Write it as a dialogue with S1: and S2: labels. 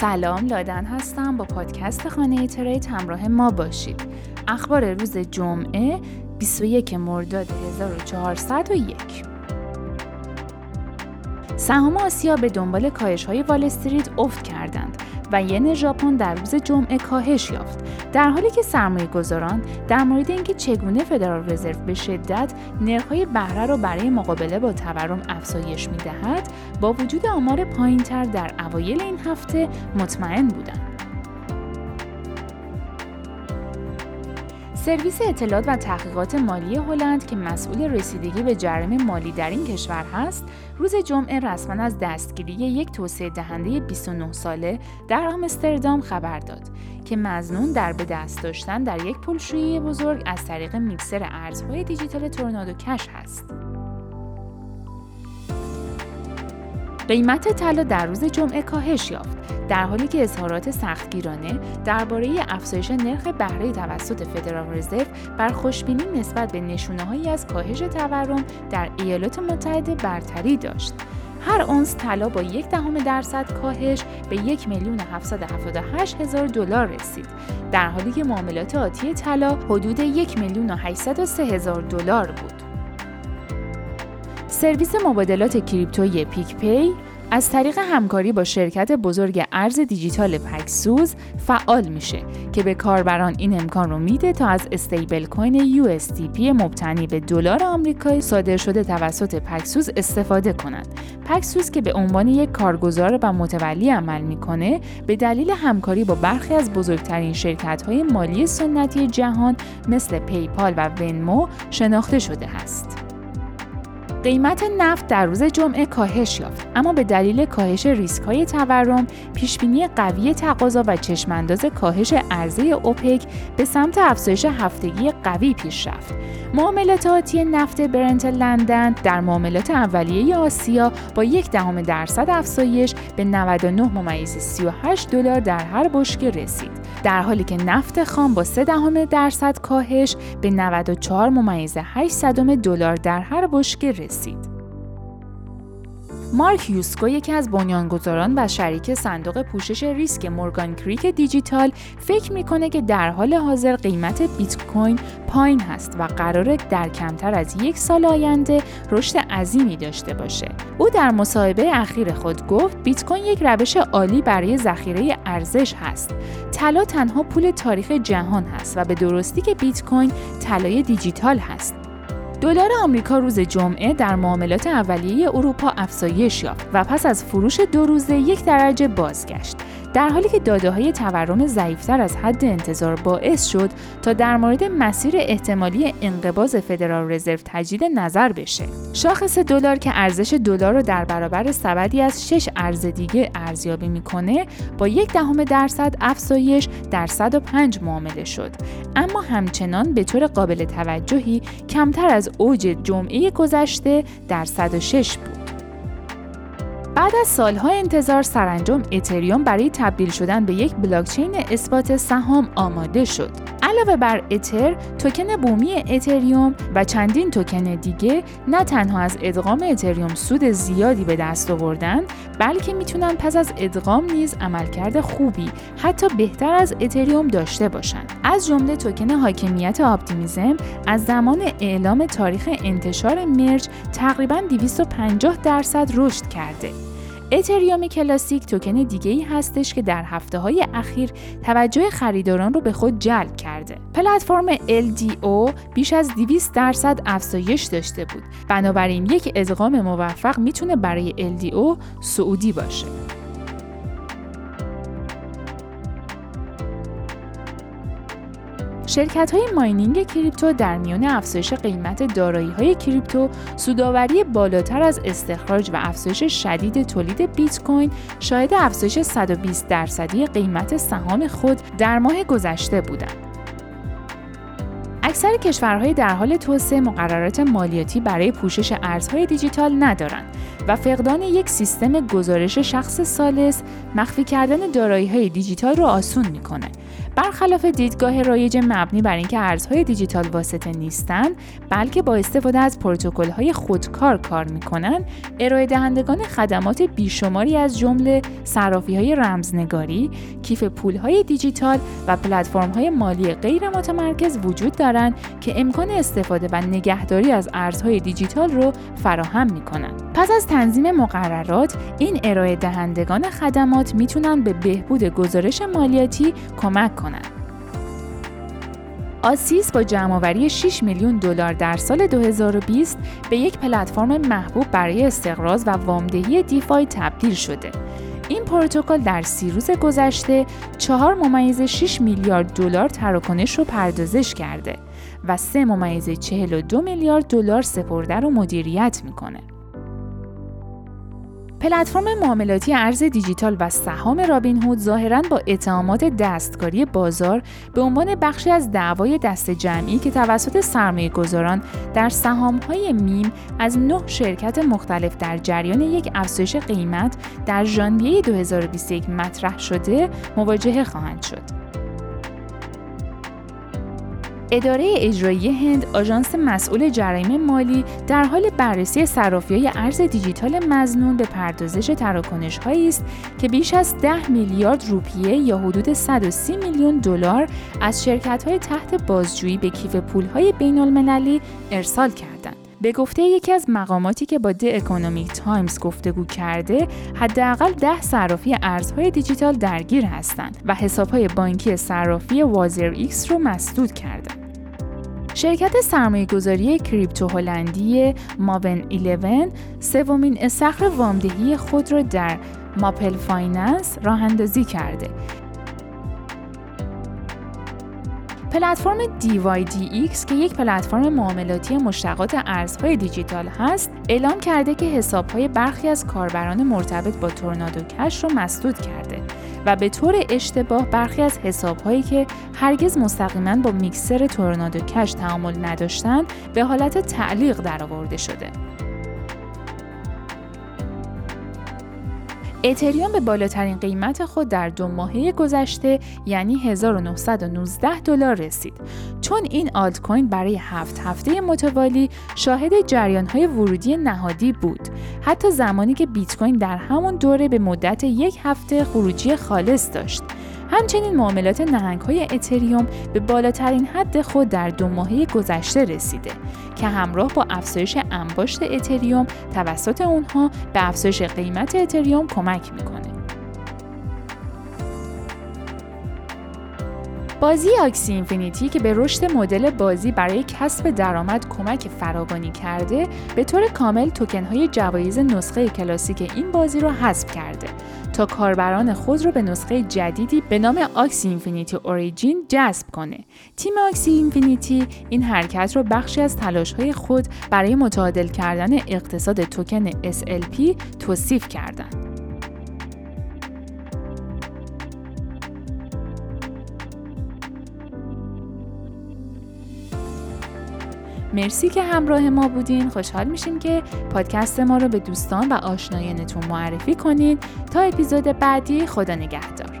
S1: سلام لادن هستم. با پادکست خانه ترید همراه ما باشید. اخبار روز جمعه 21 مرداد 1401 سهام آسیا به دنبال کاهش های وال استریت افت کردند. و ین ژاپن در روز جمعه کاهش یافت. در حالی که سرمایه گذاران در مورد اینکه چگونه فدرال رزرو به شدت نرخ‌های بهره را برای مقابله با تورم افزایش می‌دهد با وجود آمار پایینتر در اوایل این هفته مطمئن بودند. سرویس اطلاعات و تحقیقات مالی هلند که مسئول رسیدگی به جرم مالی در این کشور هست، روز جمعه رسما از دستگیری یک توسعه دهنده 29 ساله در آمستردام خبر داد که مزنون در به دست داشتن در یک پلشویی بزرگ از طریق میکسر ارزهای دیجیتال تورنادو کش هست. قیمت طلا در روز جمعه کاهش یافت در حالی که اظهارات سختگیرانه درباره افزایش نرخ بهره توسط فدرال رزرو بر خوشبینی نسبت به نشونه از کاهش تورم در ایالات متحده برتری داشت. هر اونس طلا با یک دهم درصد کاهش به یک میلیون هزار دلار رسید در حالی که معاملات آتی طلا حدود یک میلیون هزار دلار بود. سرویس مبادلات کریپتویی PicPay از طریق همکاری با شرکت بزرگ ارز دیجیتال Paxos فعال میشه که به کاربران این امکان رو میده تا از stablecoin USDP مبتنی به دلار آمریکایی صادر شده توسط Paxos استفاده کنند. Paxos که به عنوان یک کارگزار و متولی عمل می‌کنه به دلیل همکاری با برخی از بزرگترین شرکت های مالی سنتی جهان مثل پیپال و ونمو شناخته شده است. قیمت نفت در روز جمعه کاهش یافت اما به دلیل کاهش ریسک های تورم پیشبینی قوی تقاضا و چشمانداز کاهش عرضه اوپک به سمت افزایش هفتگی قوی پیش رفت. معاملات آتی نفت برنت لندن در معاملات اولیه آسیا با یک دهم درصد افزایش به 99 ممیز 38 دلار در هر بشکه رسید. در حالی که نفت خام با 3 دهم درصد کاهش به 94 ممیز 8 دلار در هر بشکه رسید. مارک یوسکو یکی از بنیانگذاران و شریک صندوق پوشش ریسک مورگان کریک دیجیتال فکر می‌کنه که در حال حاضر قیمت بیت کوین پایین هست و قرار در کمتر از یک سال آینده رشد عظیمی داشته باشه. او در مصاحبه اخیر خود گفت بیت کوین یک روش عالی برای ذخیره ارزش هست. طلا تنها پول تاریخ جهان هست و به درستی که بیت کوین طلای دیجیتال هست. دلار آمریکا روز جمعه در معاملات اولیه اروپا افزایش یافت و پس از فروش دو روزه یک درجه بازگشت. در حالی که داده های تورم ضعیفتر از حد انتظار باعث شد تا در مورد مسیر احتمالی انقباض فدرال رزرو تجدید نظر بشه. شاخص دلار که ارزش دلار رو در برابر سبدی از شش ارز دیگه ارزیابی می‌کنه با یک دهم درصد افزایش در 105 معامله شد اما همچنان به طور قابل توجهی کمتر از اوج جمعه گذشته در 106 بود. بعد از سالها انتظار سرانجام اتریوم برای تبدیل شدن به یک بلاکچین اثبات سهام آماده شد. علاوه بر اتر، توکن بومی اتریوم و چندین توکن دیگه نه تنها از ادغام اتریوم سود زیادی به دست آوردن، بلکه می‌تونن پس از ادغام نیز عملکرد خوبی حتی بهتر از اتریوم داشته باشند. از جمله توکن حاکمیت آپتیمیزم از زمان اعلام تاریخ انتشار مرج تقریبا 250 درصد رشد کرده. اتریوم کلاسیک توکن دیگه ای هستش که در هفته های اخیر توجه خریداران رو به خود جلب کرده. پلتفرم LDO بیش از 200 درصد افزایش داشته بود. بنابراین یک ادغام موفق می‌تونه برای LDO سعودی باشه. شرکت های ماینینگ کریپتو در میان افزایش قیمت دارایی های کریپتو سوداوری بالاتر از استخراج و افزایش شدید تولید بیت کوین شاهد افزایش 120 درصدی قیمت سهام خود در ماه گذشته بودند. اکثر کشورهای در حال توسعه مقررات مالیاتی برای پوشش ارزهای دیجیتال ندارند و فقدان یک سیستم گزارش شخص سالس مخفی کردن دارایی‌های دیجیتال را آسون می‌کنه برخلاف دیدگاه رایج مبنی بر اینکه ارزهای دیجیتال واسطه نیستند بلکه با استفاده از های خودکار کار می‌کنن ارائه دهندگان خدمات بیشماری از جمله های رمزنگاری کیف های دیجیتال و های مالی غیر متمرکز وجود دارند که امکان استفاده و نگهداری از ارزهای دیجیتال رو فراهم می‌کنند پس از تنظیم مقررات این ارائه دهندگان خدمات می‌تونن به بهبود گزارش مالیاتی کمک کنند. آسیس با جمعآوری 6 میلیون دلار در سال 2020 به یک پلتفرم محبوب برای استقراض و وامدهی دیفای تبدیل شده. این پروتکل در سی روز گذشته 4 ممیز 6 میلیارد دلار تراکنش رو پردازش کرده و 3 ممیز 42 میلیارد دلار سپرده رو مدیریت می‌کنه. پلتفرم معاملاتی ارز دیجیتال و سهام رابین هود ظاهرا با اتهامات دستکاری بازار به عنوان بخشی از دعوای دست جمعی که توسط سرمایه گذاران در سهام های میم از نه شرکت مختلف در جریان یک افزایش قیمت در ژانویه 2021 مطرح شده مواجهه خواهند شد. اداره اجرایی هند آژانس مسئول جرایم مالی در حال بررسی های ارز دیجیتال مزنون به پردازش تراکنش هایی است که بیش از 10 میلیارد روپیه یا حدود 130 میلیون دلار از شرکت های تحت بازجویی به کیف پول های بین المللی ارسال کردند. به گفته یکی از مقاماتی که با The Economic Times گفتگو کرده حداقل ده صرافی ارزهای دیجیتال درگیر هستند و حسابهای بانکی صرافی WazirX رو مسدود کردند شرکت گذاری کریپتو هلندی Maven 11 سومین استخر وامدهی خود را در Maple Finance راه اندازی کرده. پلتفرم DYDX که یک پلتفرم معاملاتی مشتقات ارزهای دیجیتال هست، اعلام کرده که حسابهای برخی از کاربران مرتبط با Tornado Cash رو مسدود کرده و به طور اشتباه برخی از حسابهایی که هرگز مستقیما با mixer Tornado Cash تعامل نداشتند به حالت تعلیق درآورده شده. اتریوم به بالاترین قیمت خود در دو ماهه گذشته یعنی 1919 دلار رسید. چون این آلت کوین برای هفت هفته متوالی شاهد جریان های ورودی نهادی بود. حتی زمانی که بیت کوین در همون دوره به مدت یک هفته خروجی خالص داشت. همچنین معاملات نهنگ های اتریوم به بالاترین حد خود در دو ماهه گذشته رسیده که همراه با افزایش انباشت اتریوم توسط اونها به افزایش قیمت اتریوم کمک می‌کنه. بازی Axie Infinity که به رشد مدل بازی برای کسب درآمد کمک فراوانی کرده به طور کامل توکن های جوایز نسخه کلاسیک این بازی را حذف کرده تا کاربران خود را به نسخه جدیدی به نام Axie Infinity Origin جذب کنه. تیم Axie Infinity این حرکت را بخشی از تلاش های خود برای متعادل کردن اقتصاد توکن SLP توصیف کردند. مرسی که همراه ما بودین. خوشحال میشیم که پادکست ما رو به دوستان و آشنایانتون معرفی کنید. تا اپیزود بعدی خدا نگهدار.